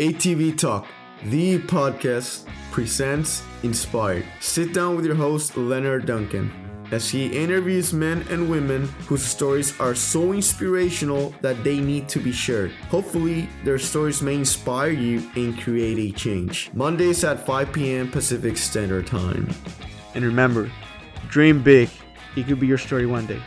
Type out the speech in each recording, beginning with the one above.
ATV Talk, the podcast, presents Inspired. Sit down with your host, Leonard Duncan, as he interviews men and women whose stories are so inspirational that they need to be shared. Hopefully, their stories may inspire you and create a change. Mondays at 5 p.m. Pacific Standard Time. And remember, dream big. It could be your story one day.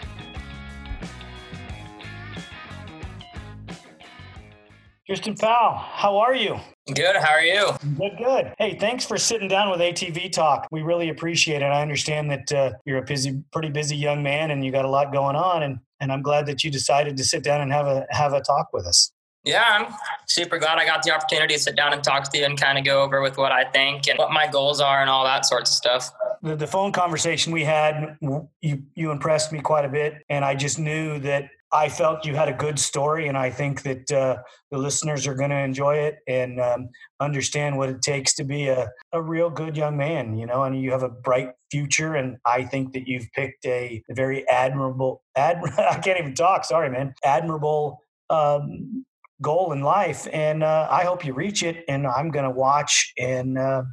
Tristan Powell, how are you? Good. How are you? Good, good. Hey, thanks for sitting down with ATV Talk. We really appreciate it. I understand that uh, you're a busy, pretty busy young man, and you got a lot going on, and and I'm glad that you decided to sit down and have a have a talk with us. Yeah, I'm super glad I got the opportunity to sit down and talk to you and kind of go over with what I think and what my goals are and all that sorts of stuff. The, the phone conversation we had, you you impressed me quite a bit, and I just knew that I felt you had a good story, and I think that uh, the listeners are going to enjoy it and um, understand what it takes to be a, a real good young man. You know, and you have a bright future, and I think that you've picked a, very admirable. Ad, I can't even talk. Sorry, man. Admirable. Um, goal in life and uh, i hope you reach it and i'm going to watch and uh,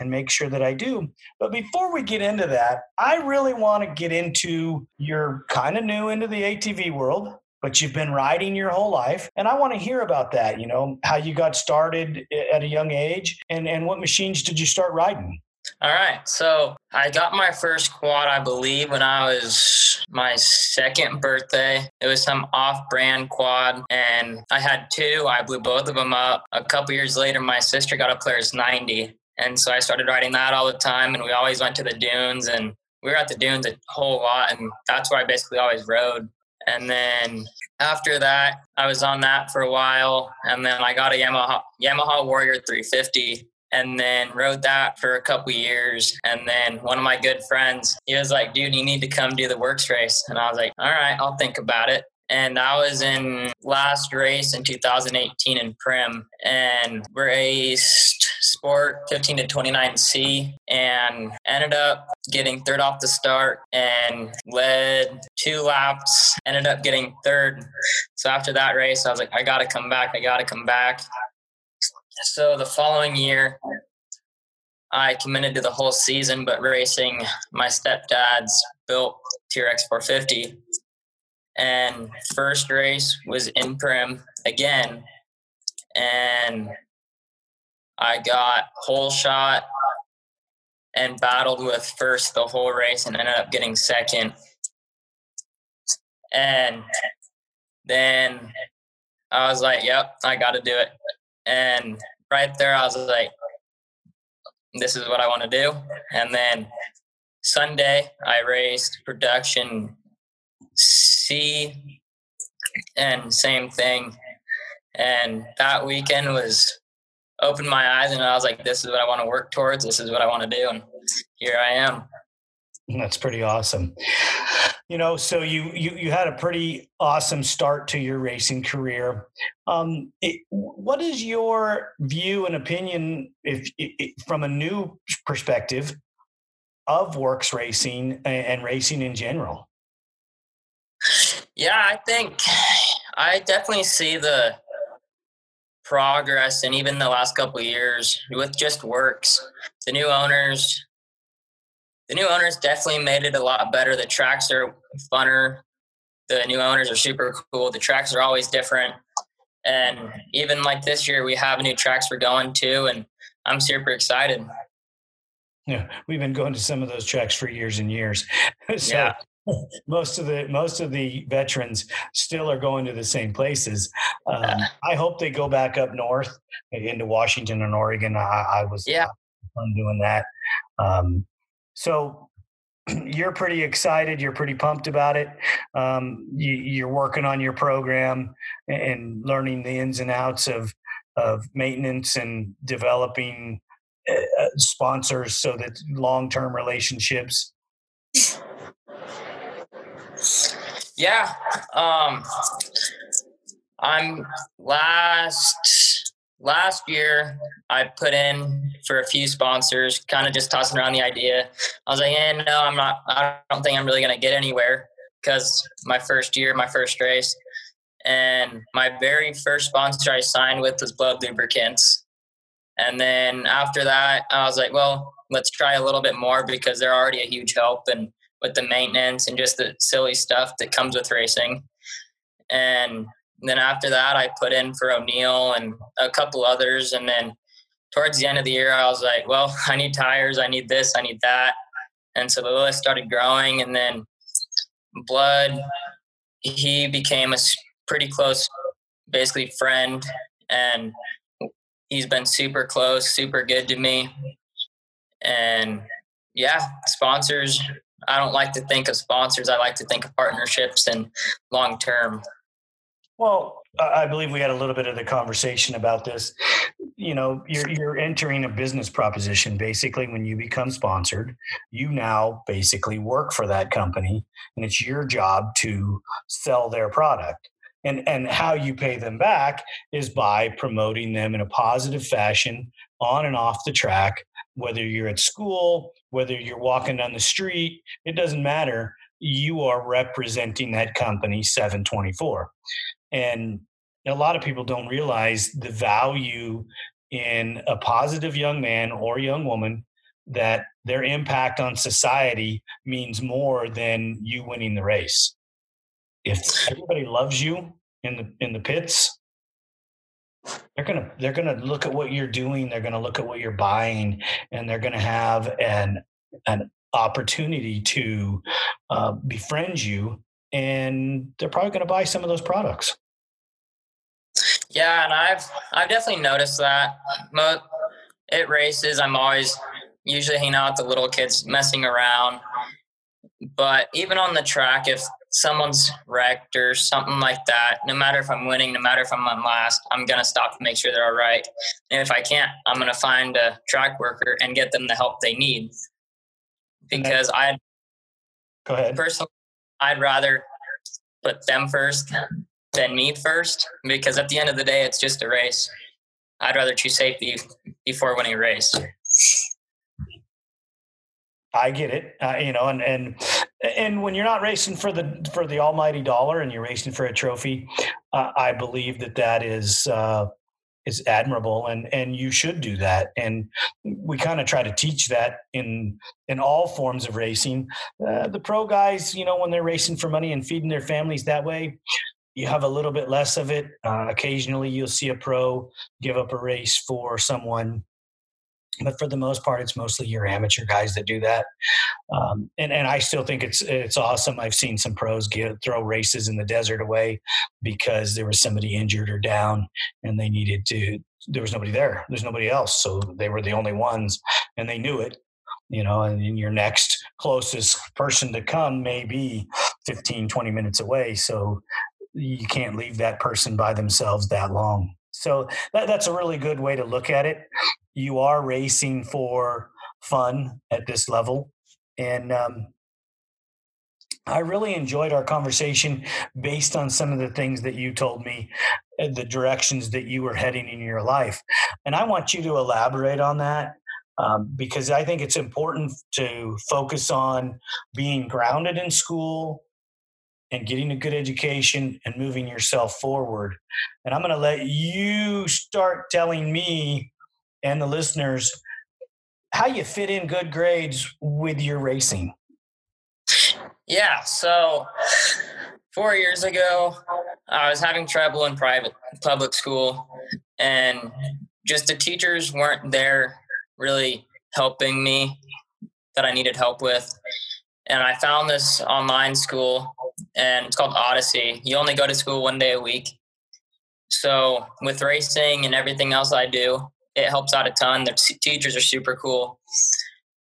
and make sure that I do. But before we get into that, I really want to get into you're kind of new into the ATV world, but you've been riding your whole life. And I want to hear about that, you know, how you got started at a young age and, and what machines did you start riding? All right. So I got my first quad, I believe, when I was my second birthday. It was some off brand quad, and I had two. I blew both of them up. A couple years later, my sister got a Polaris 90. And so I started riding that all the time, and we always went to the dunes, and we were at the dunes a whole lot, and that's where I basically always rode. And then after that, I was on that for a while, and then I got a Yamaha Yamaha Warrior 350, and then rode that for a couple years. And then one of my good friends, he was like, "Dude, you need to come do the WORCS race," and I was like, "All right, I'll think about it." and I was in last race in 2018 in Primm, and raced sport 15 to 29C and ended up getting third off the start and led two laps, ended up getting third. So after that race, I was like, I got to come back. I got to come back. So the following year, I committed to the whole season, but racing my stepdad's built TRX 450 and first race was in Primm again and I got whole shot and battled with first the whole race and ended up getting second. And then I was like, yep, I got to do it. And right there, I was like, this is what I want to do. And then Sunday, I raced production C and same thing. And that weekend was opened my eyes and I was like, this is what I want to work towards. This is what I want to do. And here I am. That's pretty awesome. You know, so you you you had a pretty awesome start to your racing career. Um, it, what is your view and opinion, if, if, from a new perspective, of WORCS racing and, and racing in general? Yeah, I think I definitely see the progress and even the last couple years with just WORCS. The new owners the new owners definitely made it a lot better. The tracks are funner. The new owners are super cool. The tracks are always different. And even like this year we have new tracks we're going to and I'm super excited. Yeah, we've been going to some of those tracks for years and years. so yeah most of the most of the veterans still are going to the same places. Um, I hope they go back up north into Washington and Oregon. I, I was yeah fun doing that. Um, so you're pretty excited. You're pretty pumped about it. Um, you, are working on your program and learning the ins and outs of of maintenance and developing uh, uh sponsors so that long term relationships yeah. Um, I'm last last year I put in for a few sponsors, kind of just tossing around the idea. I was like, yeah, no, I'm not. I don't think I'm really gonna get anywhere because my first year, my first race, And my very first sponsor I signed with was Blud Lubricants. And then after that, I was like, well, let's try a little bit more because they're already a huge help and with the maintenance and just the silly stuff that comes with racing. And then after that, I put in for O'Neal and a couple others. And then towards the end of the year, I was like, well, I need tires, I need this, I need that. And so the list started growing. And then Blud, he became a pretty close, basically, friend. And he's been super close, super good to me. And yeah, sponsors, I don't like to think of sponsors. I like to think of partnerships and long term. Well, I believe we had a little bit of the conversation about this. You know, you're you're entering a business proposition basically when you become sponsored. You now basically work for that company and it's your job to sell their product. And and how you pay them back is by promoting them in a positive fashion on and off the track, whether you're at school, whether you're walking down the street, it doesn't matter. You are representing that company 724. And a lot of people don't realize the value in a positive young man or young woman that their impact on society means more than you winning the race. If everybody loves you in the in the pits, they're gonna they're gonna look at what you're doing, they're gonna look at what you're buying, and they're gonna have an an opportunity to uh, befriend you, and they're probably gonna buy some of those products. Yeah, and I've I've definitely noticed that. At races, I'm always usually hanging out with the little kids, messing around. But even on the track, if someone's wrecked or something like that, no matter if I'm winning, no matter if I'm on last, I'm gonna stop to make sure they're all right. And if I can't, I'm gonna find a track worker and get them the help they need. Because I, go ahead. Personally, I'd rather put them first than me first because at the end of the day, it's just a race. I'd rather choose safety before winning a race. I get it, uh, you know, and and and when you're not racing for the for the almighty dollar and you're racing for a trophy, uh, I believe that that is uh, is admirable, and and you should do that. And we kind of try to teach that in in all forms of racing. Uh, the pro guys, you know, when they're racing for money and feeding their families that way, you have a little bit less of it. Uh, occasionally, you'll see a pro give up a race for someone, but for the most part, it's mostly your amateur guys that do that. Um, and and I still think it's it's awesome. I've seen some pros get throw races in the desert away because there was somebody injured or down, and they needed to. There was nobody there. There's nobody else, so they were the only ones, and they knew it you know, and your next closest person to come may be 15, 20 minutes away. So you can't leave that person by themselves that long. So that, that's a really good way to look at it. You are racing for fun at this level. And um, I really enjoyed our conversation based on some of the things that you told me, the directions that you were heading in your life. And I want you to elaborate on that um, because I think it's important to focus on being grounded in school, and getting a good education and moving yourself forward. And I'm going to let you start telling me and the listeners how you fit in good grades with your racing. Yeah. So four years ago, I was having trouble in private public school, and just the teachers weren't there really helping me that I needed help with. And I found this online school and it's called Odyssey. You only go to school one day a week. So with racing and everything else I do, it helps out a ton. The teachers are super cool.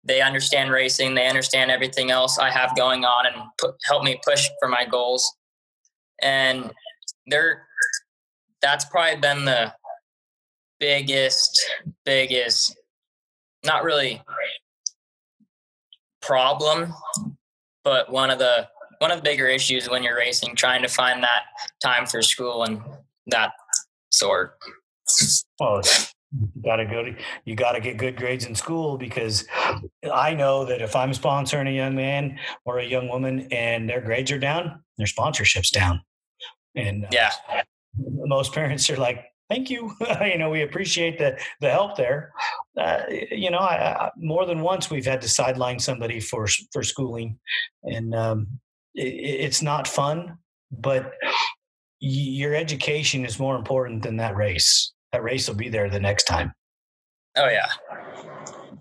They understand racing. They understand everything else I have going on and help me push for my goals. And they're that's probably been the biggest, biggest, not really problem, but one of the one of the bigger issues when you're racing, trying to find that time for school and that sort. Well, you gotta go to you gotta get good grades in school because I know that if I'm sponsoring a young man or a young woman and their grades are down, their sponsorship's down. And uh, yeah, most parents are like, thank you. you know, we appreciate the the help there. Uh, you know, I, I, more than once we've had to sideline somebody for for schooling, and um, it, it's not fun. But your education is more important than that race. That race will be there the next time. Oh yeah.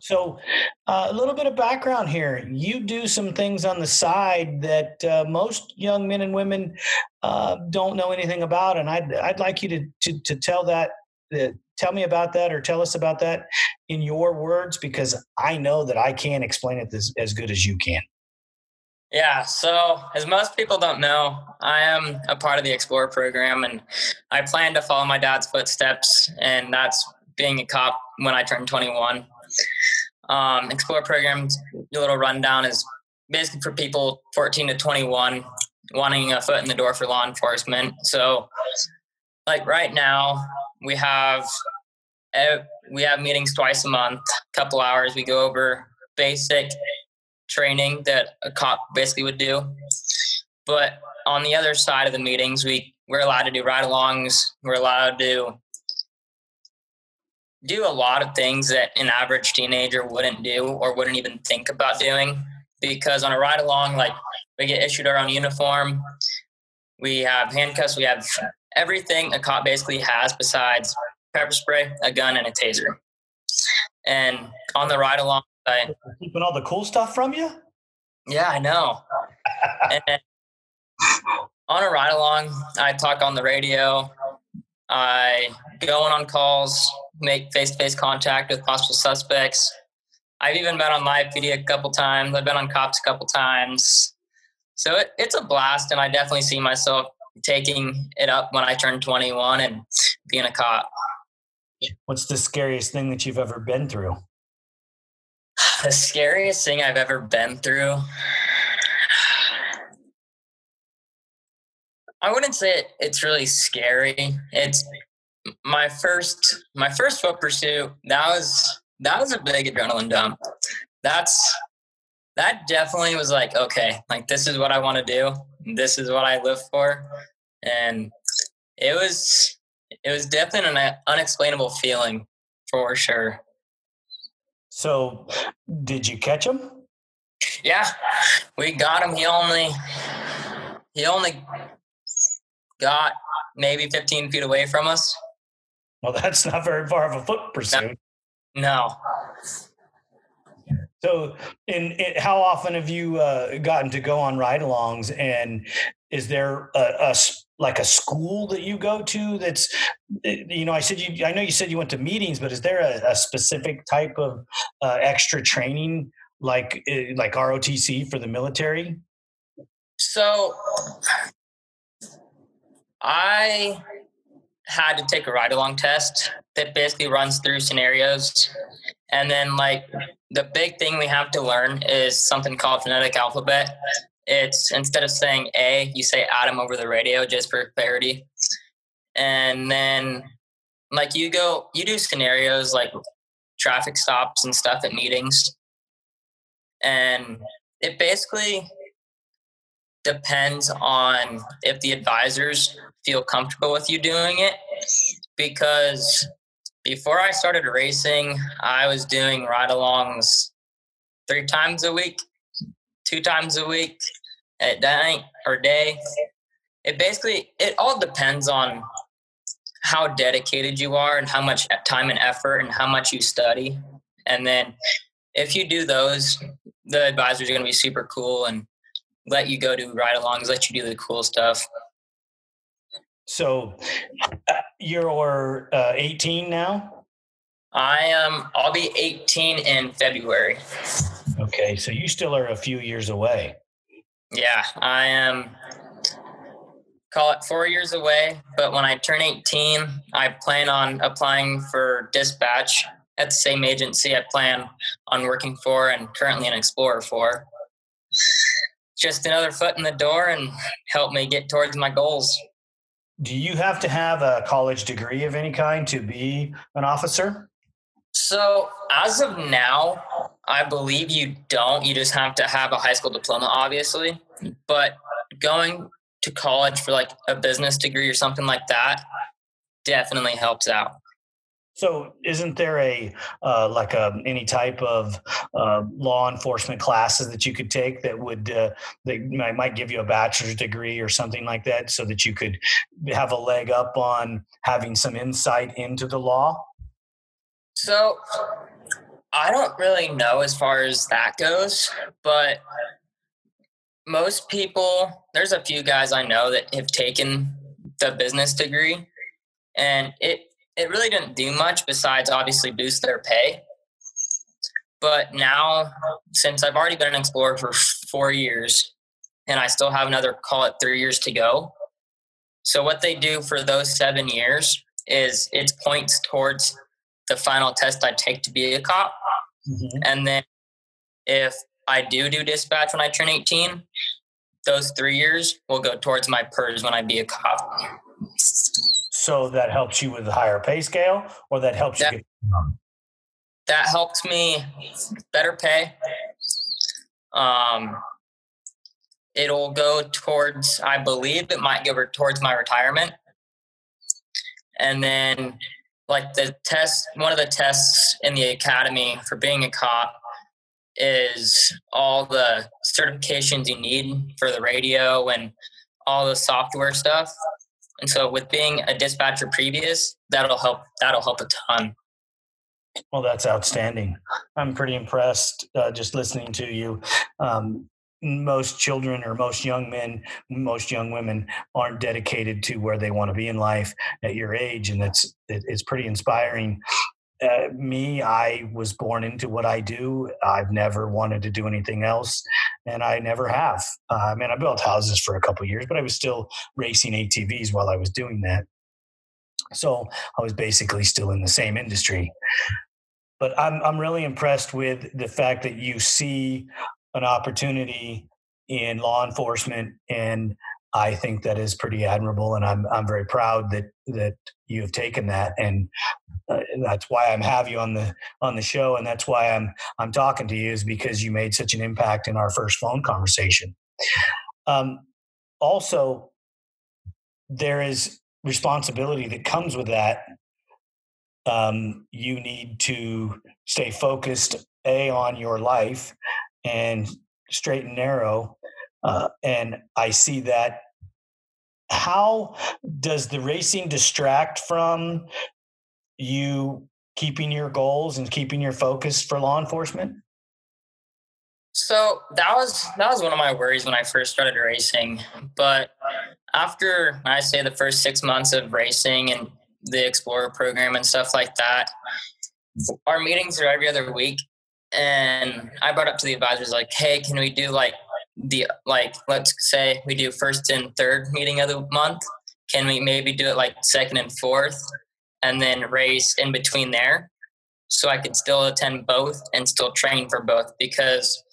So, uh, a little bit of background here. You do some things on the side that uh, most young men and women uh, don't know anything about, and I'd I'd like you to to, to tell that. Uh, tell me about that, or tell us about that in your words, because I know that I can't explain it as, as good as you can. Yeah, so as most people don't know, I am a part of the Explorer program and I plan to follow my dad's footsteps, and that's being a cop when I turn 21. Um, Explorer programs, a little rundown is basically for people 14 to 21 wanting a foot in the door for law enforcement. So, like right now, we have we have meetings twice a month, a couple hours. We go over basic training that a cop basically would do. But on the other side of the meetings, we we're allowed to do ride-alongs. We're allowed to do a lot of things that an average teenager wouldn't do or wouldn't even think about doing. Because on a ride along, like we get issued our own uniform, we have handcuffs, we have everything a cop basically has besides pepper spray, a gun, and a taser. And on the ride along, I keeping all the cool stuff from you. Yeah, I know. and on a ride along, I talk on the radio. I go in on calls make face to face contact with possible suspects. I've even been on live video a couple times. I've been on cops a couple times. So it, it's a blast, and I definitely see myself taking it up when I turn 21 and being a cop. What's the scariest thing that you've ever been through? The scariest thing I've ever been through. I wouldn't say it's really scary. It's my first my first foot pursuit that was that was a big adrenaline dump. That's that definitely was like okay like this is what i want to do this is what i live for. And it was it was definitely an unexplainable feeling for sure. So did you catch him? Yeah we got him. He only he only got maybe 15 feet away from us well, that's not very far of a foot pursuit. No. So, in, in, how often have you uh, gotten to go on ride-alongs? And is there a, a, like a school that you go to? That's eh, you know, I said you. I know you said you went to meetings, but is there a, a specific type of uh, extra training like eh, like ROTC for the military? So, I had to take a ride along test that basically runs through scenarios. And then, like, the big thing we have to learn is something called phonetic alphabet. It's instead of saying A, you say Adam over the radio just for clarity. And then, like, you go, you do scenarios like traffic stops and stuff at meetings. And it basically depends on if the advisors feel comfortable with you doing it because before I started racing, I was doing ride alongs three times a week, two times a week at night or day. It basically it all depends on how dedicated you are and how much time and effort and how much you study. And then if you do those, the advisors are going to be super cool and let you go do ride alongs, let you do the cool stuff. So uh, you're uh, 18 now? I am, I'll be 18 in February. Okay. So you still are a few years away. Yeah, I am, call it four years away. But when I turn 18, I plan on applying for dispatch at the same agency I plan on working for and currently an explorer for. Just another foot in the door and help me get towards my goals do you have to have a college degree of any kind to be an officer? So, as of now, I believe you don't. You just have to have a high school diploma, obviously. But going to college for like a business degree or something like that definitely helps out. So, isn't there a uh, like a any type of uh, law enforcement classes that you could take that would uh, that might, might give you a bachelor's degree or something like that, so that you could have a leg up on having some insight into the law? So, I don't really know as far as that goes, but most people, there's a few guys I know that have taken the business degree, and it it really didn't do much besides obviously boost their pay. But now, since I've already been an explorer for four years, and I still have another call it three years to go. So what they do for those seven years is it points towards the final test I take to be a cop, mm-hmm. and then if I do do dispatch when I turn 18, those three years will go towards my PERS when I be a cop. So that helps you with the higher pay scale, or that helps that, you. Get- that helps me better pay. Um, it'll go towards, I believe it might go towards my retirement. And then, like the test, one of the tests in the academy for being a cop is all the certifications you need for the radio and all the software stuff. And so with being a dispatcher previous, that'll help that'll help a ton. Well, that's outstanding. I'm pretty impressed uh, just listening to you. Um, most children or most young men, most young women aren't dedicated to where they want to be in life at your age, and that's it's pretty inspiring uh, me, I was born into what I do. I've never wanted to do anything else, and I never have. Uh, I mean, I built houses for a couple years, but I was still racing ATVs while I was doing that. So I was basically still in the same industry. But I'm I'm really impressed with the fact that you see an opportunity in law enforcement and I think that is pretty admirable, and I'm I'm very proud that that you have taken that, and uh, that's why I'm have you on the on the show, and that's why I'm I'm talking to you is because you made such an impact in our first phone conversation. Um, also, there is responsibility that comes with that. Um, you need to stay focused a on your life and straight and narrow uh, and I see that. How does the racing distract from you keeping your goals and keeping your focus for law enforcement? So that was that was one of my worries when I first started racing. But after I say the first six months of racing and the Explorer program and stuff like that, our meetings are every other week. And I brought up to the advisors like, hey, can we do like the like let's say we do first and third meeting of the month can we maybe do it like second and fourth and then race in between there? So i could still attend both and still train for both because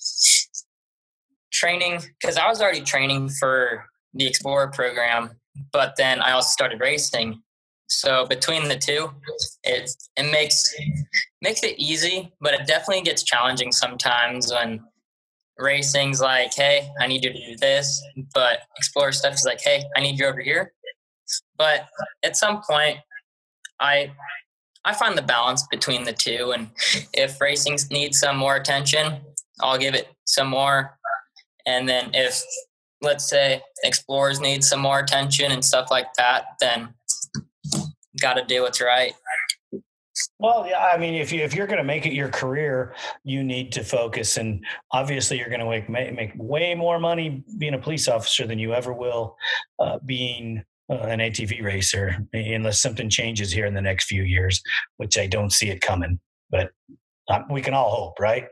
training because i was already training for the explorer program but then i also started racing. So between the two it it makes makes it easy but it definitely gets challenging sometimes when racing's like, hey, I need you to do this, but explore stuff is like, hey, I need you over here. But at some point, I I find the balance between the two, and if racing needs some more attention, I'll give it some more. And then if let's say explorers need some more attention and stuff like that, then got to do what's right. Well, yeah, I mean, if you if you're going to make it your career, you need to focus, and obviously, you're going to make make way more money being a police officer than you ever will uh, being uh, an ATV racer, unless something changes here in the next few years, which I don't see it coming. But um, we can all hope, right?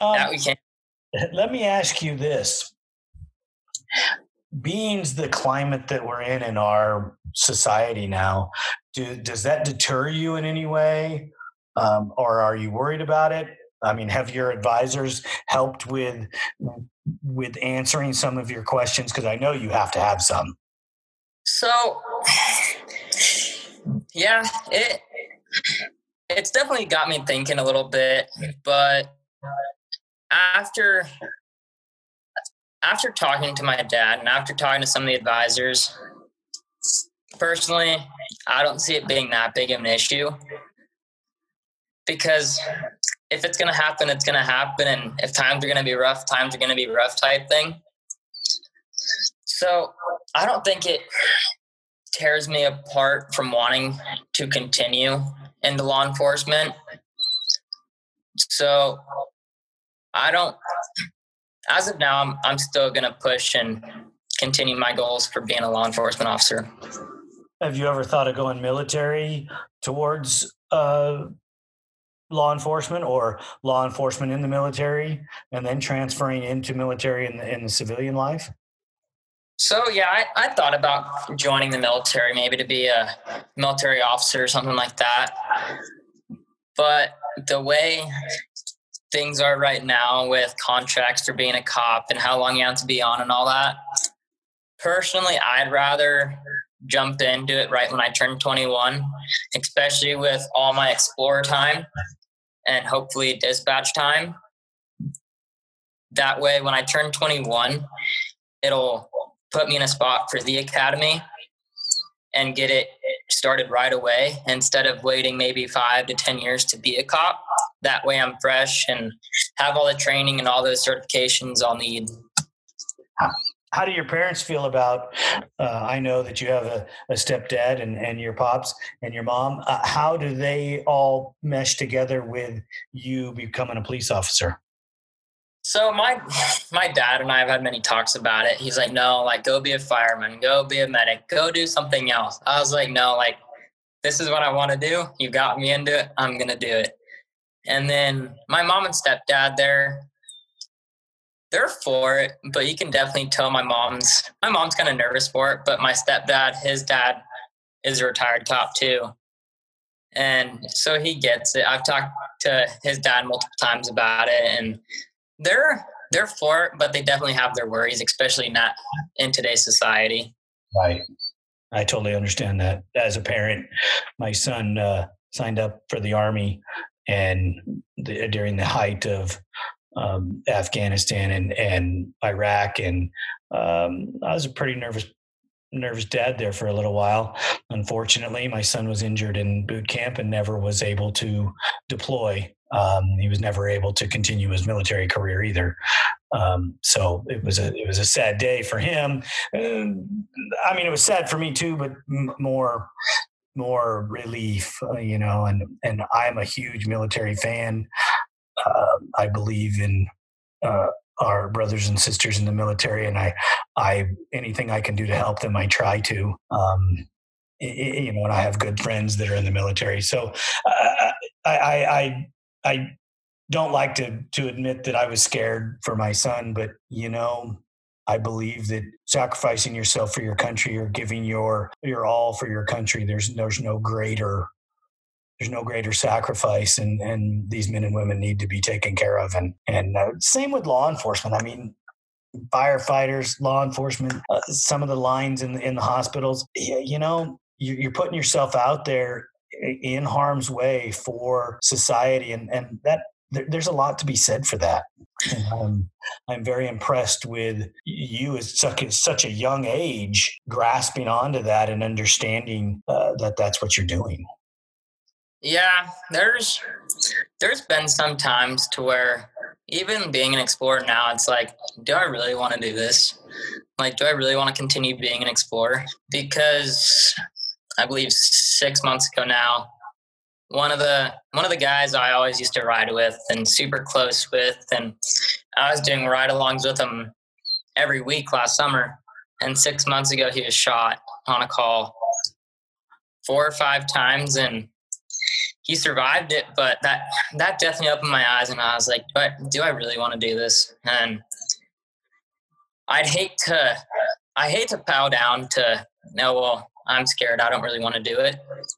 Um, yeah, we can. Let me ask you this: being's the climate that we're in in our society now do, does that deter you in any way? Um, or are you worried about it? I mean have your advisors helped with with answering some of your questions? Because i know you have to have some. So yeah it it's definitely got me thinking a little bit but after after talking to my dad and after talking to some of the advisors, personally, I don't see it being that big of an issue because if it's going to happen, it's going to happen. And if times are going to be rough, times are going to be rough type thing. So I don't think it tears me apart from wanting to continue into law enforcement. So I don't, as of now, I'm, I'm still going to push and continue my goals for being a law enforcement officer. Have you ever thought of going military towards uh, law enforcement or law enforcement in the military and then transferring into military in the, in the civilian life? So yeah, I, I thought about joining the military, maybe to be a military officer or something like that. But the way things are right now with contracts for being a cop and how long you have to be on and all that, personally, I'd rather jump into it right when I turn 21, especially with all my explorer time and hopefully dispatch time. That way, when I turn 21, it'll put me in a spot for the academy and get it started right away instead of waiting maybe five to 10 years to be a cop. That way, I'm fresh and have all the training and all those certifications I'll need. How do your parents feel about? Uh, I know that you have a, a, stepdad and, and your pops and your mom. Uh, how do they all mesh together with you becoming a police officer? So my my dad and I have had many talks about it. He's like, no, like go be a fireman, go be a medic, go do something else. I was like, no, like this is what I want to do. You got me into it. I'm gonna do it. And then my mom and stepdad, they're they're for it, but you can definitely tell my mom's my mom's kind of nervous for it. But my stepdad, his dad, is a retired cop too, and so he gets it. I've talked to his dad multiple times about it, and they're they're for it, but they definitely have their worries, especially not in today's society. Right. I totally understand that. As a parent, my son uh, signed up for the army, and the, during the height of um, Afghanistan and and Iraq, and um, I was a pretty nervous nervous dad there for a little while. Unfortunately, my son was injured in boot camp and never was able to deploy. Um, he was never able to continue his military career either. Um, so it was a it was a sad day for him. And, I mean, it was sad for me too, but m- more more relief, uh, you know. And and I'm a huge military fan. Uh, I believe in uh, our brothers and sisters in the military, and I I anything I can do to help them, I try to. Um, you know, and I have good friends that are in the military, so I, I, I I don't like to to admit that I was scared for my son, but you know, I believe that sacrificing yourself for your country or giving your your all for your country, there's there's no greater there's no greater sacrifice, and and these men and women need to be taken care of, and and uh, same with law enforcement. I mean, firefighters, law enforcement, uh, some of the lines in in the hospitals, you know, you're putting yourself out there in harm's way for society. And and that there's a lot to be said for that. Um, i'm very impressed with you as such, such a young age grasping onto that and understanding uh, that that's what you're doing yeah there's there's been some times to where even being an explorer now it's like do i really want to do this like do i really want to continue being an explorer because I believe six months ago now. One of the one of the guys I always used to ride with and super close with, and I was doing ride-alongs with him every week last summer. And six months ago, he was shot on a call four or five times, and he survived it. But that that definitely opened my eyes, and I was like, do I, do I really want to do this? And I'd hate to I hate to bow down to no, well, I'm scared. I don't really want to do it.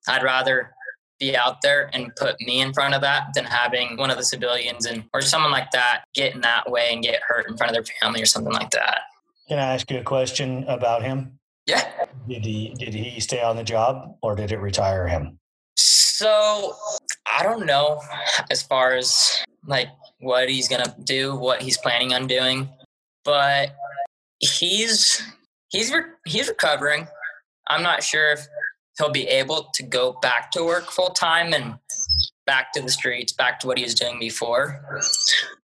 I'd rather be out there and put me in front of that than having one of the civilians and or someone like that get in that way and get hurt in front of their family or something like that. Can I ask you a question about him? Yeah. Did he did he stay on the job or did it retire him? So I don't know as far as like what he's gonna do, what he's planning on doing, but he's he's re- he's recovering. I'm not sure if he'll be able to go back to work full time and back to the streets, back to what he was doing before.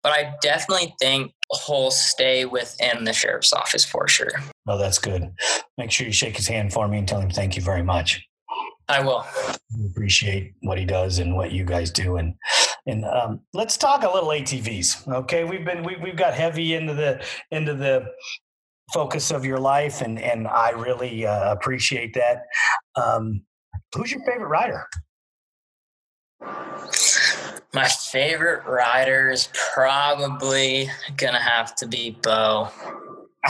But I definitely think he'll stay within the sheriff's office for sure. Well, that's good. Make sure you shake his hand for me and tell him thank you very much. I will. Appreciate what he does and what you guys do. And and um, let's talk a little ATVs. Okay, we've been we, we've got heavy into the into the focus of your life, and and I really uh, appreciate that. Um, who's your favorite rider? My favorite rider is probably gonna have to be Beau.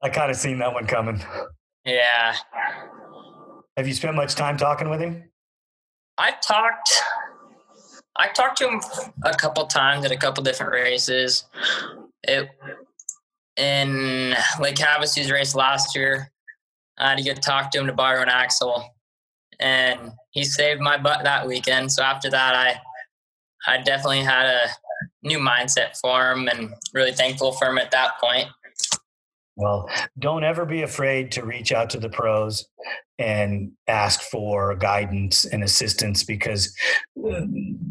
I kind of seen that one coming. Yeah. Have you spent much time talking with him? I talked I talked to him a couple times at a couple different races. It in Lake Havasu's race last year. I had to get talk to him to borrow an axle. And he saved my butt that weekend. So after that I I definitely had a new mindset for him and really thankful for him at that point. Well, don't ever be afraid to reach out to the pros and ask for guidance and assistance because uh,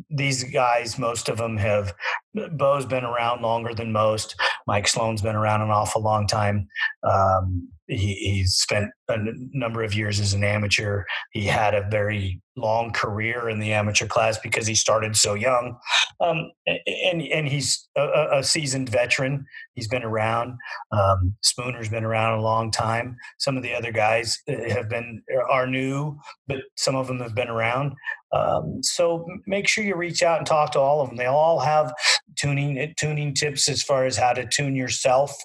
these guys, most of them have, Beau's been around longer than most. Mike Sloan's been around an awful long time. Um, he, he's spent a number of years as an amateur. He had a very long career in the amateur class because he started so young, um, and and he's a, a, seasoned veteran. He's been around. Um, Spooner's been around a long time. Some of the other guys uh, have been are new, but some of them have been around. Um, so make sure you reach out and talk to all of them. They all have tuning tuning tips as far as how to tune yourself,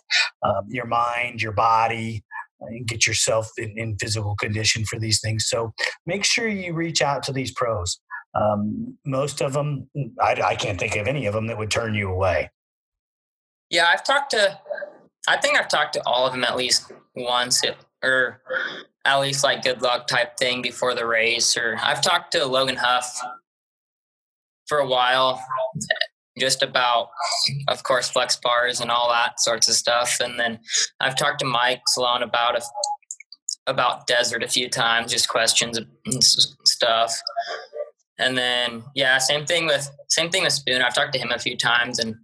um, your mind, your body, and get yourself in, in, physical condition for these things. So make sure you reach out to these pros. Um, most of them, I, I can't think of any of them that would turn you away. Yeah, I've talked to, I think I've talked to all of them at least once, or at least like good luck type thing before the race. Or I've talked to Logan Huff for a while just about, of course, flex bars and all that sorts of stuff. And then I've talked to Mike Sloan about a, about desert a few times, just questions and stuff. And then yeah, same thing with same thing with Spoon. I've talked to him a few times, and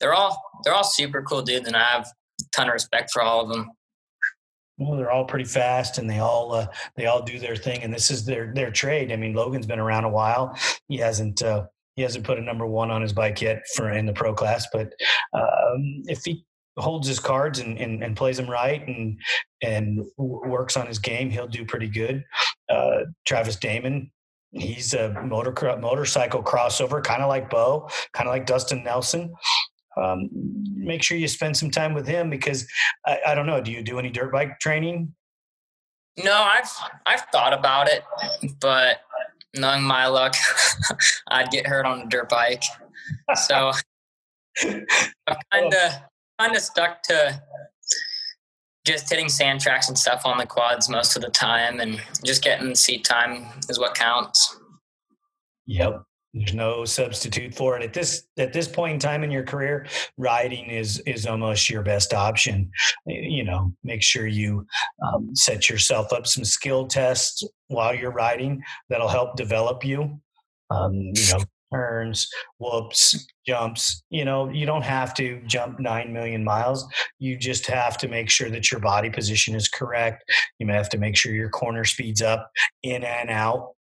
they're all they're all super cool dudes, and I have a ton of respect for all of them. Well, they're all pretty fast, and they all uh, they all do their thing, and this is their their trade. I mean, Logan's been around a while. He hasn't uh, he hasn't put a number one on his bike yet for in the pro class, but um, if he holds his cards and, and, and, plays them right and and works on his game, he'll do pretty good. Uh, Travis Damon, he's a motor motorcycle crossover, kind of like Beau, kind of like Dustin Nelson. Um, make sure you spend some time with him because I, I don't know. Do you do any dirt bike training? No, I've I've thought about it, but knowing my luck, I'd get hurt on a dirt bike. So I'm kind of kind of stuck to just hitting sand tracks and stuff on the quads most of the time, and just getting seat time is what counts. Yep. There's no substitute for it at this at this point in time in your career. Riding is is almost your best option. You know, make sure you um, set yourself up some skill tests while you're riding that'll help develop you. Um, you know, turns, whoops, jumps. You know, you don't have to jump 9 million miles. You just have to make sure that your body position is correct. You may have to make sure your corner speeds up in and out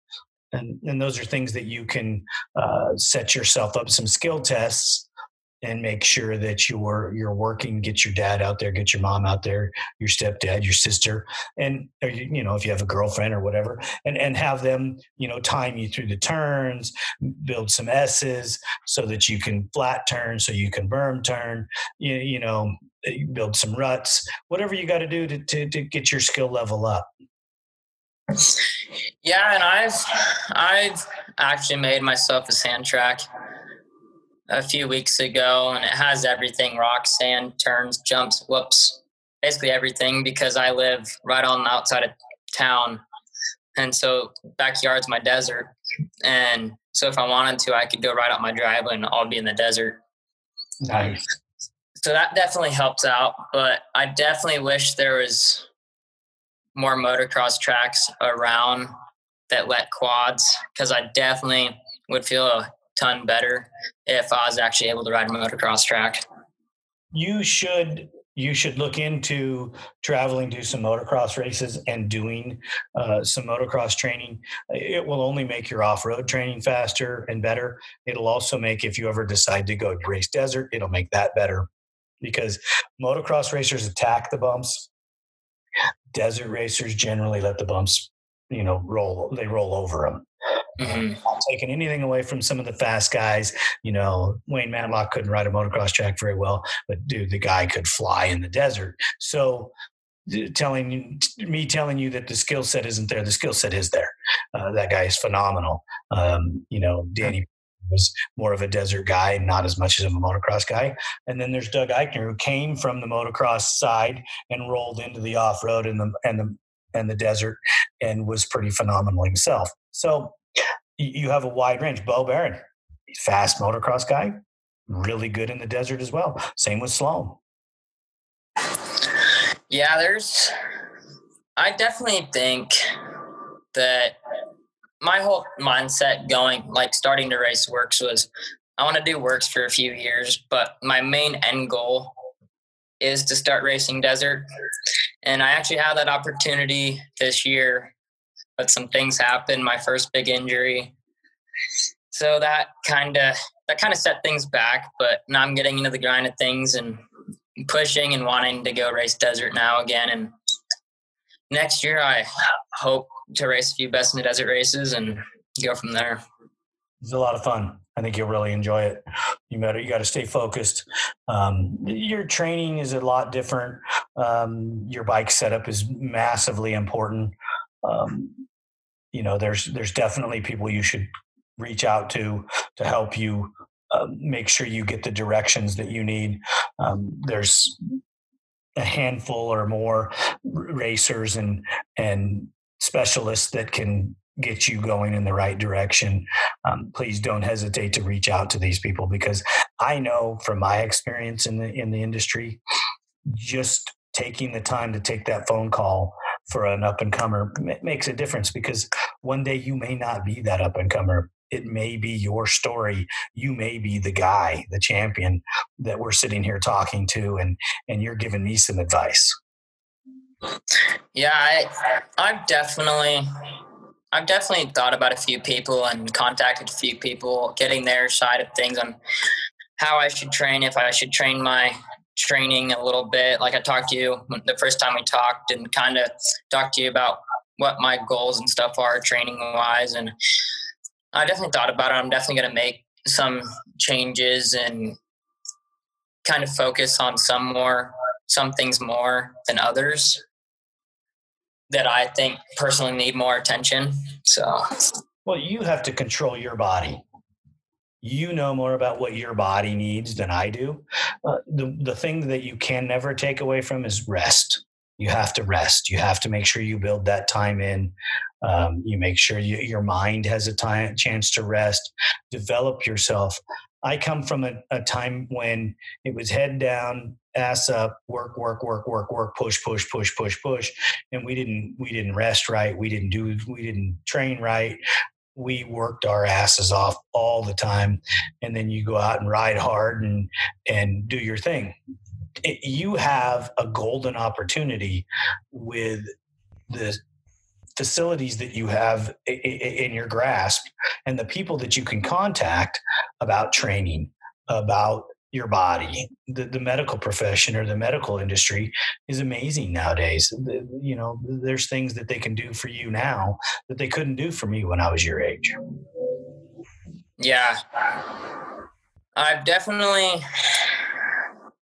and, and those are things that you can uh, set yourself up some skill tests and make sure that you're you're working get your dad out there get your mom out there your stepdad your sister and you know if you have a girlfriend or whatever and and have them you know time you through the turns build some s's so that you can flat turn so you can berm turn you, you know build some ruts whatever you got to do to to get your skill level up yeah, and I've I've actually made myself a sand track a few weeks ago, and it has everything: rock, sand, turns, jumps, whoops, basically everything. Because I live right on the outside of town, and so backyard's my desert, and so if I wanted to, I could go right out my driveway and I'll be in the desert. Nice. so that definitely helps out. But I definitely wish there was more motocross tracks around that let quads because I definitely would feel a ton better if I was actually able to ride a motocross track. You should you should look into traveling to some motocross races and doing uh, some motocross training. It will only make your off road training faster and better. It'll also make, if you ever decide to go race desert, it'll make that better because motocross racers attack the bumps. Desert racers generally let the bumps, you know, roll, they roll over them. Mm-hmm. Not taking anything away from some of the fast guys. You know, Wayne Matlock couldn't ride a motocross track very well, but dude, the guy could fly in the desert. So telling me telling you that the skill set isn't there the skill set is there uh, that guy is phenomenal um, you know danny was more of a desert guy not as much as a motocross guy and then there's doug eichner who came from the motocross side and rolled into the off-road and the and the and the desert and was pretty phenomenal himself so you have a wide range. Beau Baron, fast motocross guy, really good in the desert as well. Same with Sloan. Yeah, there's. I definitely think that my whole mindset going, like starting to race WORCS was I want to do WORCS for a few years, but my main end goal is to start racing desert. And I actually had that opportunity this year but some things happened. My first big injury, so that kind of that kind of set things back. But now I'm getting into the grind of things and pushing and wanting to go race desert now again. And next year, I hope to race a few best in the desert races and go from there. It's a lot of fun. I think you'll really enjoy it. You better you got to stay focused. Um, your training is a lot different. Um, your bike setup is massively important. Um, you know there's there's definitely people you should reach out to to help you uh, make sure you get the directions that you need um, there's a handful or more racers and and specialists that can get you going in the right direction um, please don't hesitate to reach out to these people because i know from my experience in the in the industry just taking the time to take that phone call for an up and comer makes a difference because one day you may not be that up and comer. It may be your story. You may be the guy, the champion that we're sitting here talking to, and and you're giving me some advice. Yeah, I, I've definitely, I've definitely thought about a few people and contacted a few people, getting their side of things on how I should train, if I should train my training a little bit. Like I talked to you the first time we talked and kind of talked to you about what my goals and stuff are training wise. And I definitely thought about it. I'm definitely going to make some changes and kind of focus on some more, some things more than others that I think personally need more attention. So, well, you have to control your body you know more about what your body needs than I do. Uh, the the thing that you can never take away from is rest. You have to rest. You have to make sure you build that time in. Um, you make sure you, your mind has a time chance to rest. Develop yourself. I come from a, a time when it was head down, ass up, work, work, work, work, work, push, push, push, push, push, and we didn't we didn't rest right. We didn't do we didn't train right. We worked our asses off all the time. And then you go out and ride hard and and do your thing. It, you have a golden opportunity with the facilities that you have in your grasp and the people that you can contact about training about your body. The, the medical profession or the medical industry is amazing nowadays. The, you know, there's things that they can do for you now that they couldn't do for me when I was your age. Yeah. I've definitely,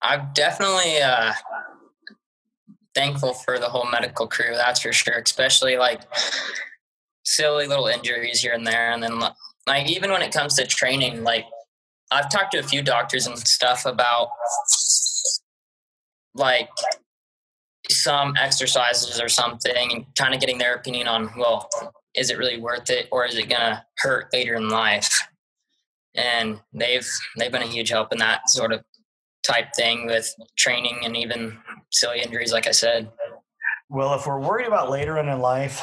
I'm definitely, uh, thankful for the whole medical crew. That's for sure. Especially like silly little injuries here and there. And then like, even when it comes to training, like I've talked to a few doctors and stuff about like some exercises or something and kind of getting their opinion on, well, is it really worth it or is it going to hurt later in life? And they've they've been a huge help in that sort of type thing with training and even silly injuries, like I said. Well, if we're worried about later in life,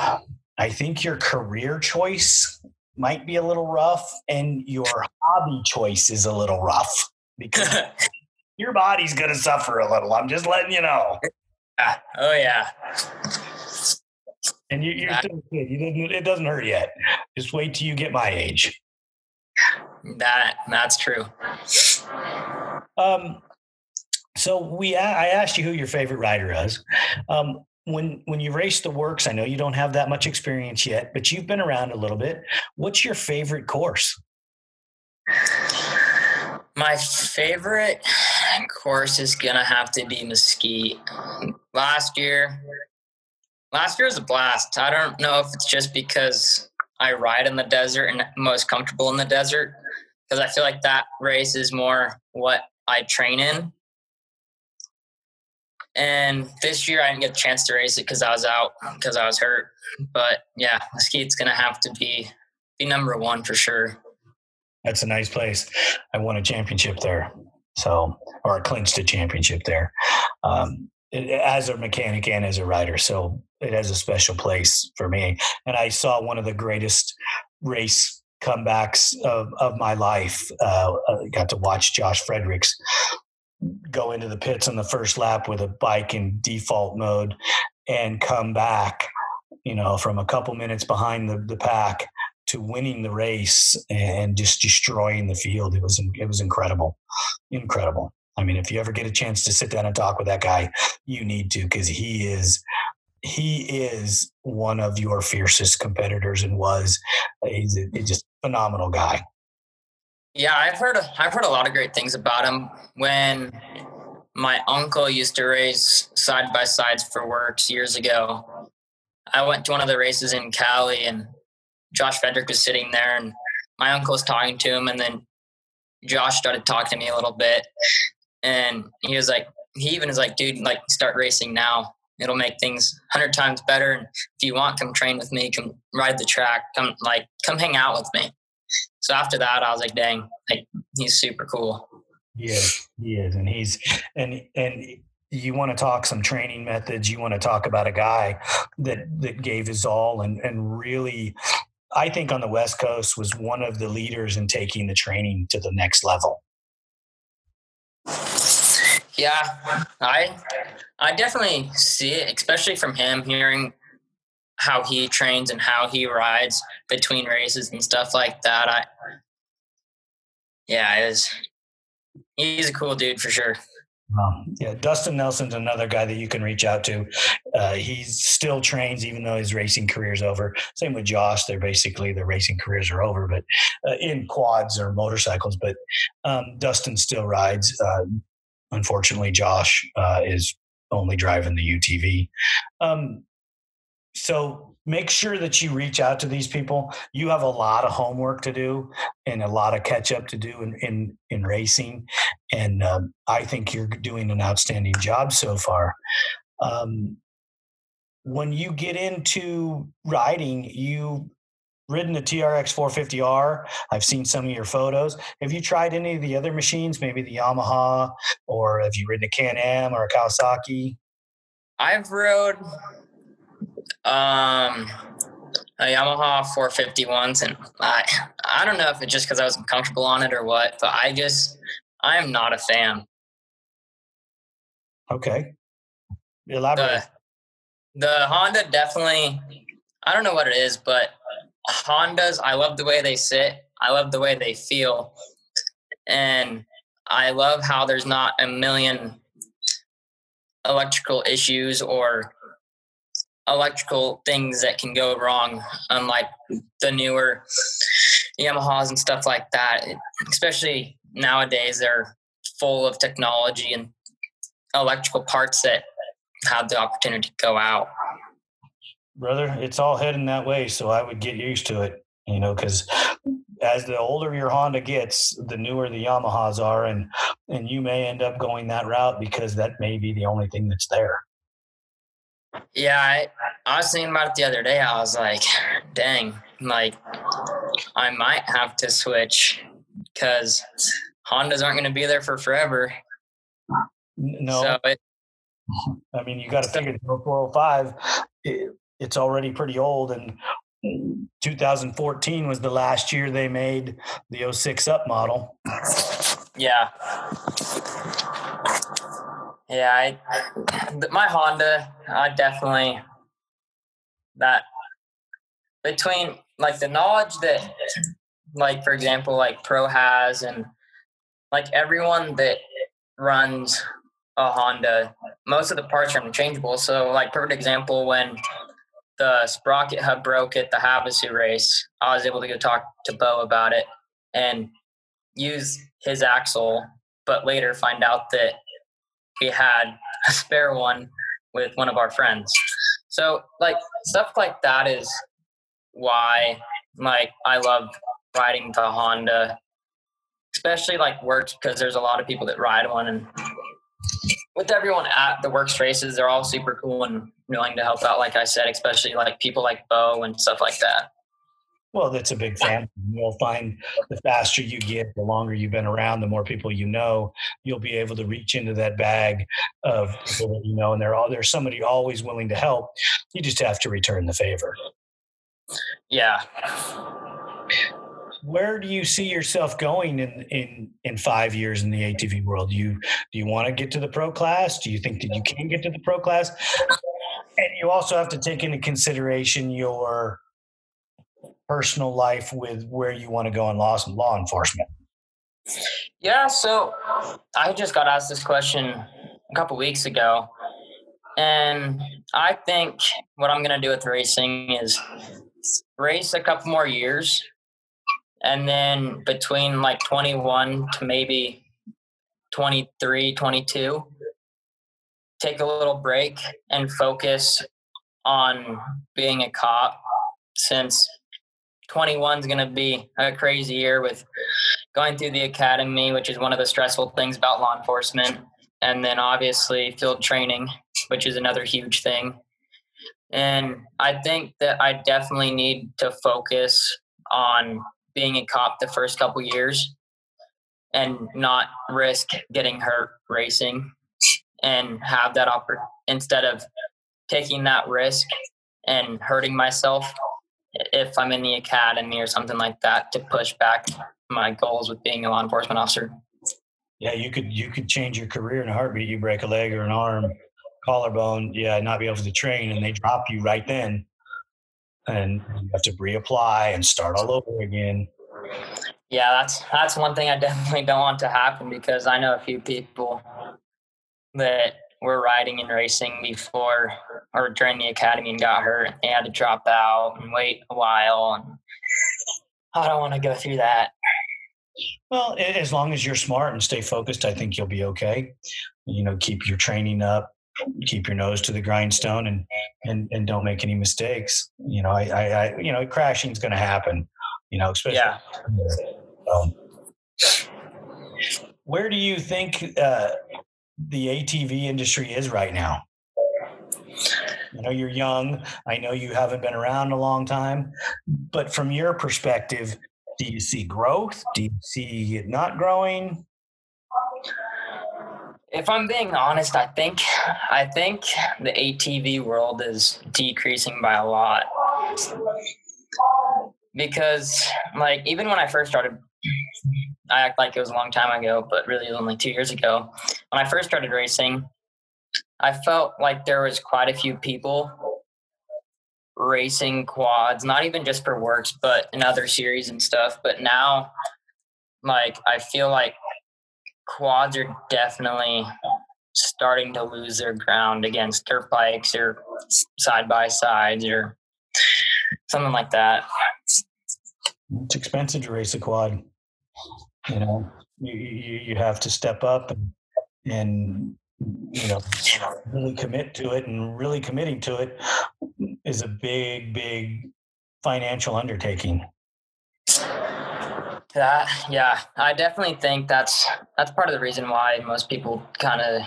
I think your career choice might be a little rough and your hobby choice is a little rough because your body's going to suffer a little. I'm just letting you know. oh, yeah. And you, are still a kid. You didn't, it doesn't hurt yet. Just wait till you get my age. That that's true. Um, so we, I asked you who your favorite rider is. Um, when when you race the WORCS, I know you don't have that much experience yet, but you've been around a little bit. What's your favorite course? My favorite course is gonna have to be Mesquite. Last year, last year was a blast. I don't know if it's just because I ride in the desert and most comfortable in the desert, because I feel like that race is more what I train in. And this year I didn't get a chance to race it because I was out because I was hurt. But yeah, Mesquite's gonna have to be be number one for sure. That's a nice place. I won a championship there, so or I clinched a championship there um, as a mechanic and as a rider. So it has a special place for me. And I saw one of the greatest race comebacks of, of my life. Uh, uh, got to watch Josh Fredericks go into the pits on the first lap with a bike in default mode and come back, you know, from a couple minutes behind the, the pack to winning the race and just destroying the field. It was it was incredible, incredible. I mean, if you ever get a chance to sit down and talk with that guy, you need to because he is he is one of your fiercest competitors and was he's a, he's just phenomenal guy. Yeah, I've heard I've heard a lot of great things about him. When my uncle used to race side by sides for WORCS years ago, I went to one of the races in Cali, and Josh Frederick was sitting there, and my uncle was talking to him, and then Josh started talking to me a little bit, and he was like, he even is like, dude, like start racing now. It'll make things hundred times better. And if you want, come train with me, come ride the track, come like come hang out with me. So after that, I was like, dang, like he's super cool. Is, he is, and he's and and you want to talk some training methods. You want to talk about a guy that that gave his all and and really, I think on the West Coast was one of the leaders in taking the training to the next level. Yeah, I I definitely see it, especially from him hearing how he trains and how he rides between races and stuff like that. I yeah, was he's a cool dude for sure. Um, yeah, Dustin Nelson's another guy that you can reach out to. Uh, he still trains even though his racing career's over. Same with Josh; they're basically their racing careers are over, but uh, in quads or motorcycles. But um, Dustin still rides. Uh, unfortunately, Josh uh, is only driving the UTV. Um, so make sure that you reach out to these people. You have a lot of homework to do and a lot of catch up to do in in, in racing, and um, I think you're doing an outstanding job so far. Um, when you get into riding, you ridden the TRX 450R. I've seen some of your photos. Have you tried any of the other machines, maybe the Yamaha, or have you ridden a Can Am or a Kawasaki? I've rode um, a Yamaha 451s, and I I don't know if it's just because I was uncomfortable on it or what, but I just I am not a fan. Okay, elaborate. The, the Honda definitely. I don't know what it is, but Hondas. I love the way they sit. I love the way they feel, and I love how there's not a million electrical issues or electrical things that can go wrong, unlike the newer Yamahas and stuff like that. Especially nowadays, they're full of technology and electrical parts that have the opportunity to go out. Brother, it's all heading that way, so I would get used to it. You know, because as the older your Honda gets, the newer the Yamahas are, and and you may end up going that route because that may be the only thing that's there. Yeah, I, I was thinking about it the other day. I was like, dang, like I might have to switch because Hondas aren't going to be there for forever. No, So it, I mean you got to figure the 405. It, it's already pretty old, and 2014 was the last year they made the 06 up model. yeah. Yeah, I, my Honda, I definitely that between like the knowledge that like for example like pro has and like everyone that runs a honda most of the parts are interchangeable. So like perfect example when the sprocket hub broke at the havasu race i was able to go talk to Beau about it and use his axle but later find out that we had a spare one with one of our friends so like stuff like that is why like I love riding the Honda, especially like WORCS because there's a lot of people that ride one and with everyone at the WORCS races, they're all super cool and willing to help out. Like I said, especially like people like Beau and stuff like that. Well, that's a big fan. You'll find the faster you get, the longer you've been around, the more people you know, you'll be able to reach into that bag of people that you know, and they're all there's somebody always willing to help. You just have to return the favor. Yeah. Where do you see yourself going in in in five years in the ATV world? Do you do you want to get to the pro class? Do you think that you can get to the pro class? And you also have to take into consideration your personal life with where you want to go in law law enforcement. Yeah, so I just got asked this question a couple weeks ago. And I think what I'm going to do with racing is race a couple more years. And then between like 21 to maybe 23, 22, take a little break and focus on being a cop since 21 is going to be a crazy year with going through the academy, which is one of the stressful things about law enforcement. And then obviously field training, which is another huge thing. And I think that I definitely need to focus on being a cop the first couple years and not risk getting hurt racing and have that opportunity instead of taking that risk and hurting myself if I'm in the academy or something like that to push back my goals with being a law enforcement officer. Yeah, you could you could change your career in a heartbeat. You break a leg or an arm, collarbone, yeah, not be able to train, and they drop you right then, and you have to reapply and start all over again. Yeah, that's that's one thing I definitely don't want to happen because I know a few people that were riding and racing before or during the academy and got hurt. They had to drop out and wait a while, and I don't want to go through that. Well, as long as you're smart and stay focused, I think you'll be okay. You know, keep your training up, keep your nose to the grindstone, and and and don't make any mistakes. You know, I, I, I you know, crashing is going to happen. You know, especially. Yeah. Um, where do you think uh, the ATV industry is right now? I know you're young. I know you haven't been around a long time, but from your perspective, do you see growth? Do you see it not growing? If I'm being honest, I think I think the ATV world is decreasing by a lot. Because like even when I first started I act like it was a long time ago, but really it was only two years ago. When I first started racing, I felt like there was quite a few people racing quads, not even just for WORCS, but in other series and stuff. But now, like, I feel like quads are definitely starting to lose their ground against dirt bikes or side by sides or something like that. It's expensive to race a quad. You know, you you, you have to step up and and you know really commit to it and really committing to it is a big big financial undertaking. That yeah i definitely think that's that's part of the reason why most people kind of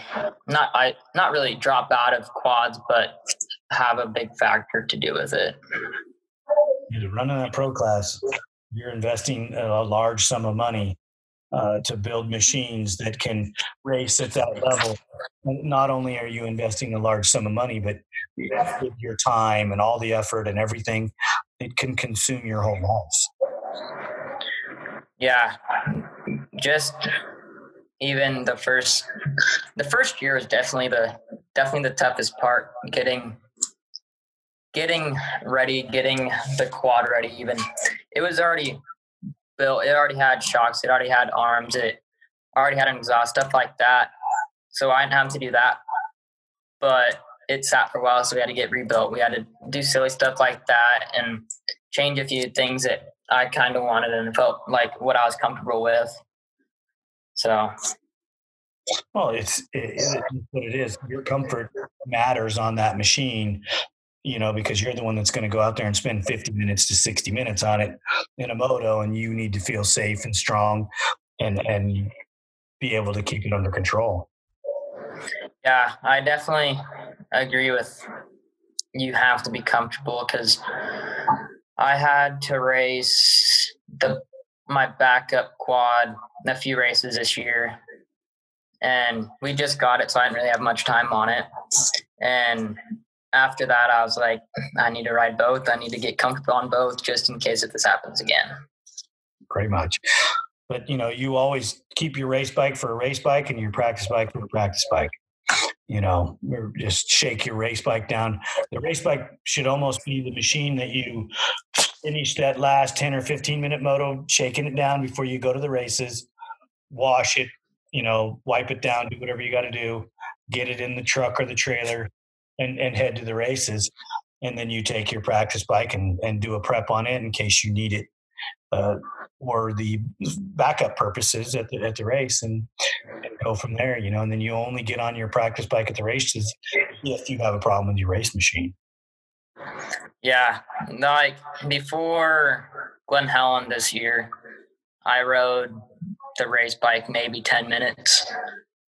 not i not really drop out of quads but have a big factor to do with it. You're running a pro class. You're investing a large sum of money uh, to build machines that can race at that level. Not only are you investing a large sum of money, but your time and all the effort and everything, it can consume your whole life. Yeah, just even the first the first year is definitely the definitely the toughest part getting getting ready getting the quad ready even it was already built it already had shocks it already had arms it already had an exhaust stuff like that. So i didn't have to do that. But it sat for a while so we had to get rebuilt. We had to do silly stuff like that and change a few things that i kind of wanted and felt like what i was comfortable with. So, well, it's, it, it's what it is. Your comfort matters on that machine, you know, because you're the one that's going to go out there and spend 50 minutes to 60 minutes on it in a moto, and you need to feel safe and strong, and and be able to keep it under control. Yeah, I definitely agree with. You have to be comfortable because I had to race the my backup quad a few races this year, and we just got it, so I didn't really have much time on it. And after that, I was like, I need to ride both. I need to get comfortable on both, just in case if this happens again. Pretty much. But you know, you always keep your race bike for a race bike and your practice bike for a practice bike. You know, just shake your race bike down. The race bike should almost be the machine that you finish that last 10 or 15 minute moto, shaking it down before you go to the races, wash it, you know, wipe it down, do whatever you got to do, get it in the truck or the trailer and, and head to the races. And then you take your practice bike and, and do a prep on it in case you need it uh, or the backup purposes at the, at the race and, and go from there, you know, and then you only get on your practice bike at the races if you have a problem with your race machine. Yeah, like before Glen Helen this year, I rode the race bike maybe 10 minutes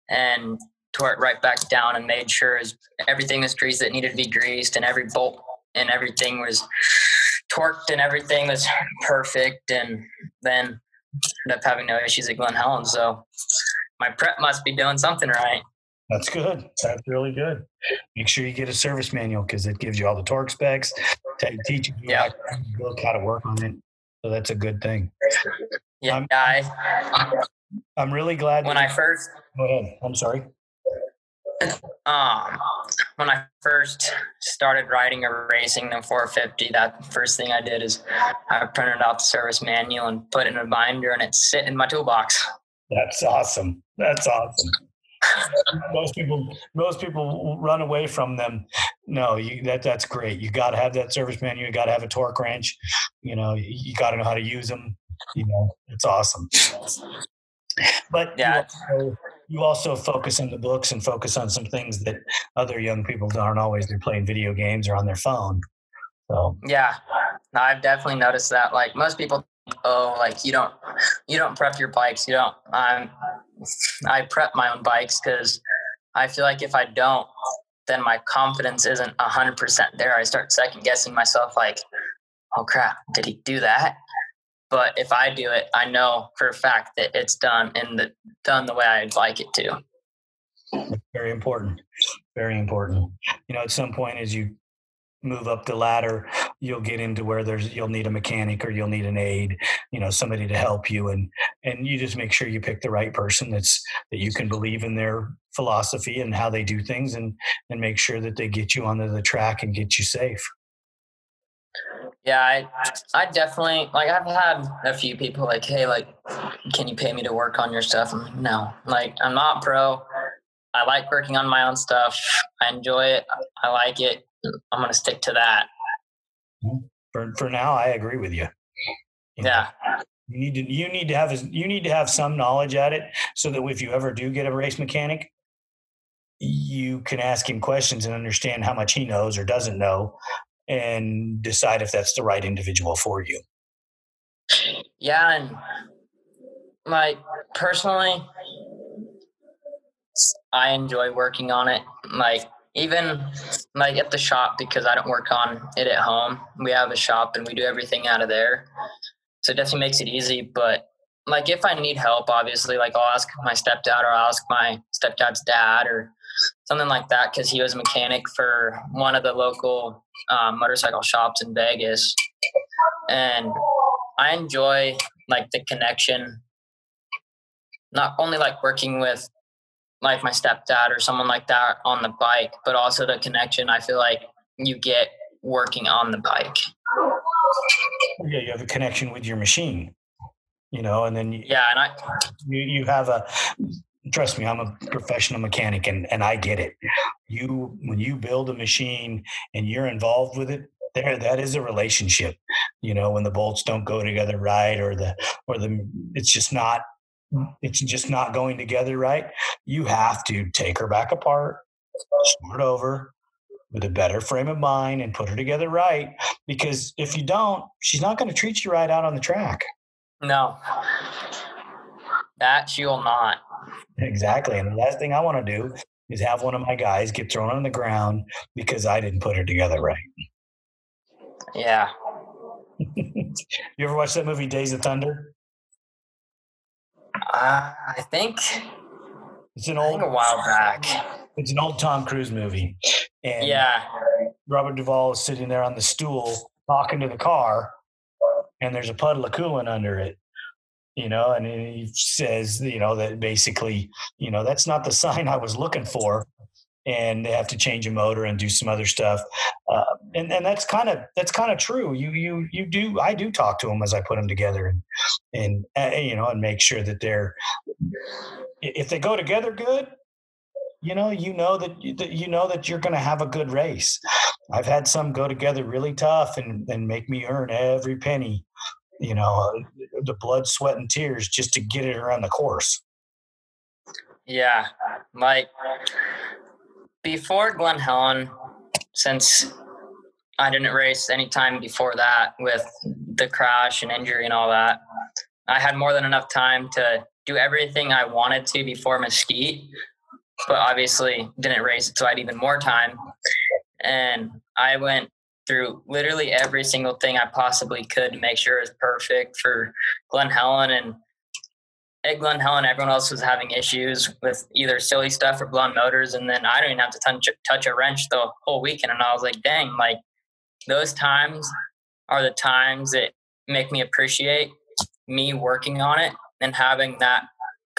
and tore it right back down and made sure everything was greased that needed to be greased and every bolt and everything was torqued and everything was perfect. And then ended up having no issues at Glen Helen. So my prep must be doing something right. That's good. That's really good. Make sure you get a service manual because it gives you all the torque specs, teach you yeah. look how to work on it. So that's a good thing. Yeah, I'm, I, I'm really glad. When I first, go ahead. I'm sorry. Um, when I first started riding or racing the 450, that first thing I did is I printed out the service manual and put it in a binder, and it's sitting in my toolbox. That's awesome. That's awesome. Most people most people run away from them. No you that that's great. You got to have that service manual. You got to have a torque wrench. You know you, you got to know how to use them you know it's awesome. But yeah. you also, you also focus on the books and focus on some things that other young people aren't always they're playing video games or on their phone so yeah i've definitely noticed that like most people oh like you don't you don't prep your bikes you don't i'm I prep my own bikes because I feel like if I don't, then my confidence isn't 100% there. I start second guessing myself, like, oh crap, did he do that? But if I do it, I know for a fact that it's done and the, done the way I'd like it to. Very important. Very important. You know, at some point, as you move up the ladder you'll get into where there's you'll need a mechanic or you'll need an aide you know somebody to help you and and you just make sure you pick the right person that's that you can believe in their philosophy and how they do things and and make sure that they get you onto the track and get you safe yeah i i definitely like i've had a few people like hey like can you pay me to work on your stuff? I'm like, no. Like i'm not pro. I like working on my own stuff. I enjoy it. I like it. I'm going to stick to that. Mm-hmm. For for now, I agree with you. you yeah. Know, you need to you need to have you need to have some knowledge at it so that if you ever do get a race mechanic, you can ask him questions and understand how much he knows or doesn't know, and decide if that's the right individual for you. Yeah, and like personally, I enjoy working on it. Like even like at the shop because I don't work on it at home. We have a shop and we do everything out of there. So it definitely makes it easy. But like if I need help, obviously, like I'll ask my stepdad or I'll ask my stepdad's dad or something like that because he was a mechanic for one of the local um, motorcycle shops in Vegas, and I enjoy like the connection. Not only like working with like my stepdad or someone like that on the bike, but also the connection I feel like you get working on the bike. Yeah, you have a connection with your machine, you know, and then you, Yeah, and I you, you have a trust me i'm a professional mechanic and, and i get it you when you build a machine and you're involved with it there that is a relationship you know when the bolts don't go together right or the or the it's just not it's just not going together right you have to take her back apart start over with a better frame of mind and put her together right because if you don't she's not going to treat you right out on the track no. That she will not. Exactly. And the last thing I want to do is have one of my guys get thrown on the ground because I didn't put her together right. Yeah. you ever watch that movie Days of Thunder? Uh, I think It's an old a while back. it's an old Tom Cruise movie. And Yeah. Robert Duvall is sitting there on the stool talking to the car and there's a puddle of coolant under it. You know, and he says, you know, that basically, you know, that's not the sign I was looking for. And they have to change a motor and do some other stuff, uh, and and that's kind of that's kind of true. You you you do I do talk to them as I put them together, and and uh, you know, and make sure that they're if they go together good, you know, you know that you, that you know that you're going to have a good race. I've had some go together really tough and and make me earn every penny, you know, uh, the blood, sweat, and tears just to get it around the course. Yeah. Like before Glen Helen, since I didn't race any time before that with the crash and injury and all that, I had more than enough time to do everything I wanted to before Mesquite, but obviously didn't race so I had even more time. And I went through literally every single thing I possibly could to make sure it was perfect for Glen Helen and at Glen Helen, everyone else was having issues with either silly stuff or blown motors, and then I don't even have to touch, touch a wrench the whole weekend. And I was like, dang, like those times are the times that make me appreciate me working on it and having that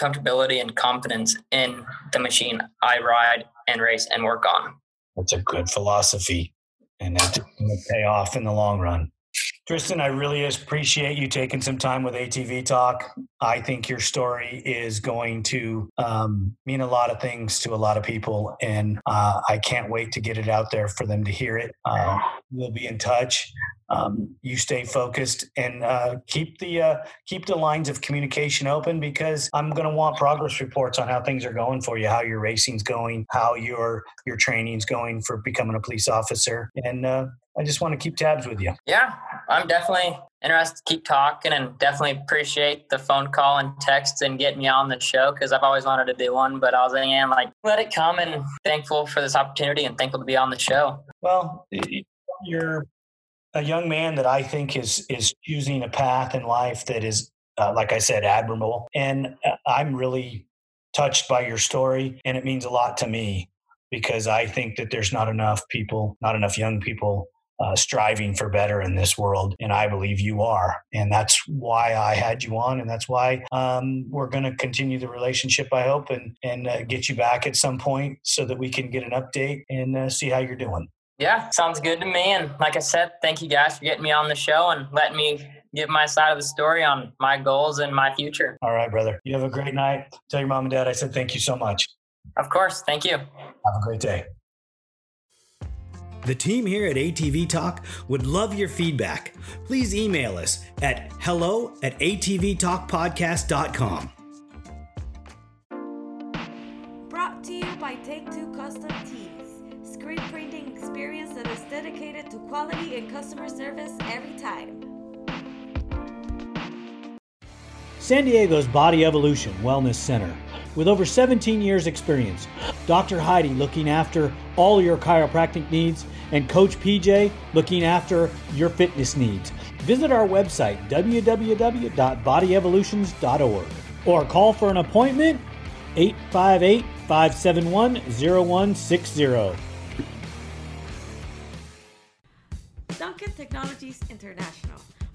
comfortability and confidence in the machine I ride and race and work on. That's a good philosophy, and going to pay off in the long run. Tristan, I really appreciate you taking some time with ATV Talk. I think your story is going to um, mean a lot of things to a lot of people, and uh, I can't wait to get it out there for them to hear it. Uh, we'll be in touch. Um, you stay focused and uh, keep the uh, keep the lines of communication open because I'm going to want progress reports on how things are going for you, how your racing's going, how your your training's going for becoming a police officer, and uh, I just want to keep tabs with you. Yeah, I'm definitely interested to keep talking and definitely appreciate the phone call and text and getting me on the show because I've always wanted to do one, but I was like, yeah, like, let it come and thankful for this opportunity and thankful to be on the show. Well, you're a young man that I think is is choosing a path in life that is, uh, like I said, admirable, and uh, I'm really touched by your story, and it means a lot to me because I think that there's not enough people, not enough young people uh, striving for better in this world. And I believe you are. And that's why I had you on. And that's why um, we're going to continue the relationship, I hope, and, and uh, get you back at some point so that we can get an update and uh, see how you're doing. Yeah, sounds good to me. And like I said, thank you guys for getting me on the show and letting me give my side of the story on my goals and my future. All right, brother. You have a great night. Tell your mom and dad I said thank you so much. Of course. Thank you. Have a great day. The team here at ATV Talk would love your feedback. Please email us at hello at atvtalkpodcast.com. Brought to you by Take Two Custom Tees, screen printing experience that is dedicated to quality and customer service every time. San Diego's Body Evolution Wellness Center. With over 17 years' experience, Dr. Heidi looking after all your chiropractic needs, and Coach PJ looking after your fitness needs. visit our website, www.bodyevolutions.org, or call for an appointment 858 571 0160. Duncan Technologies International.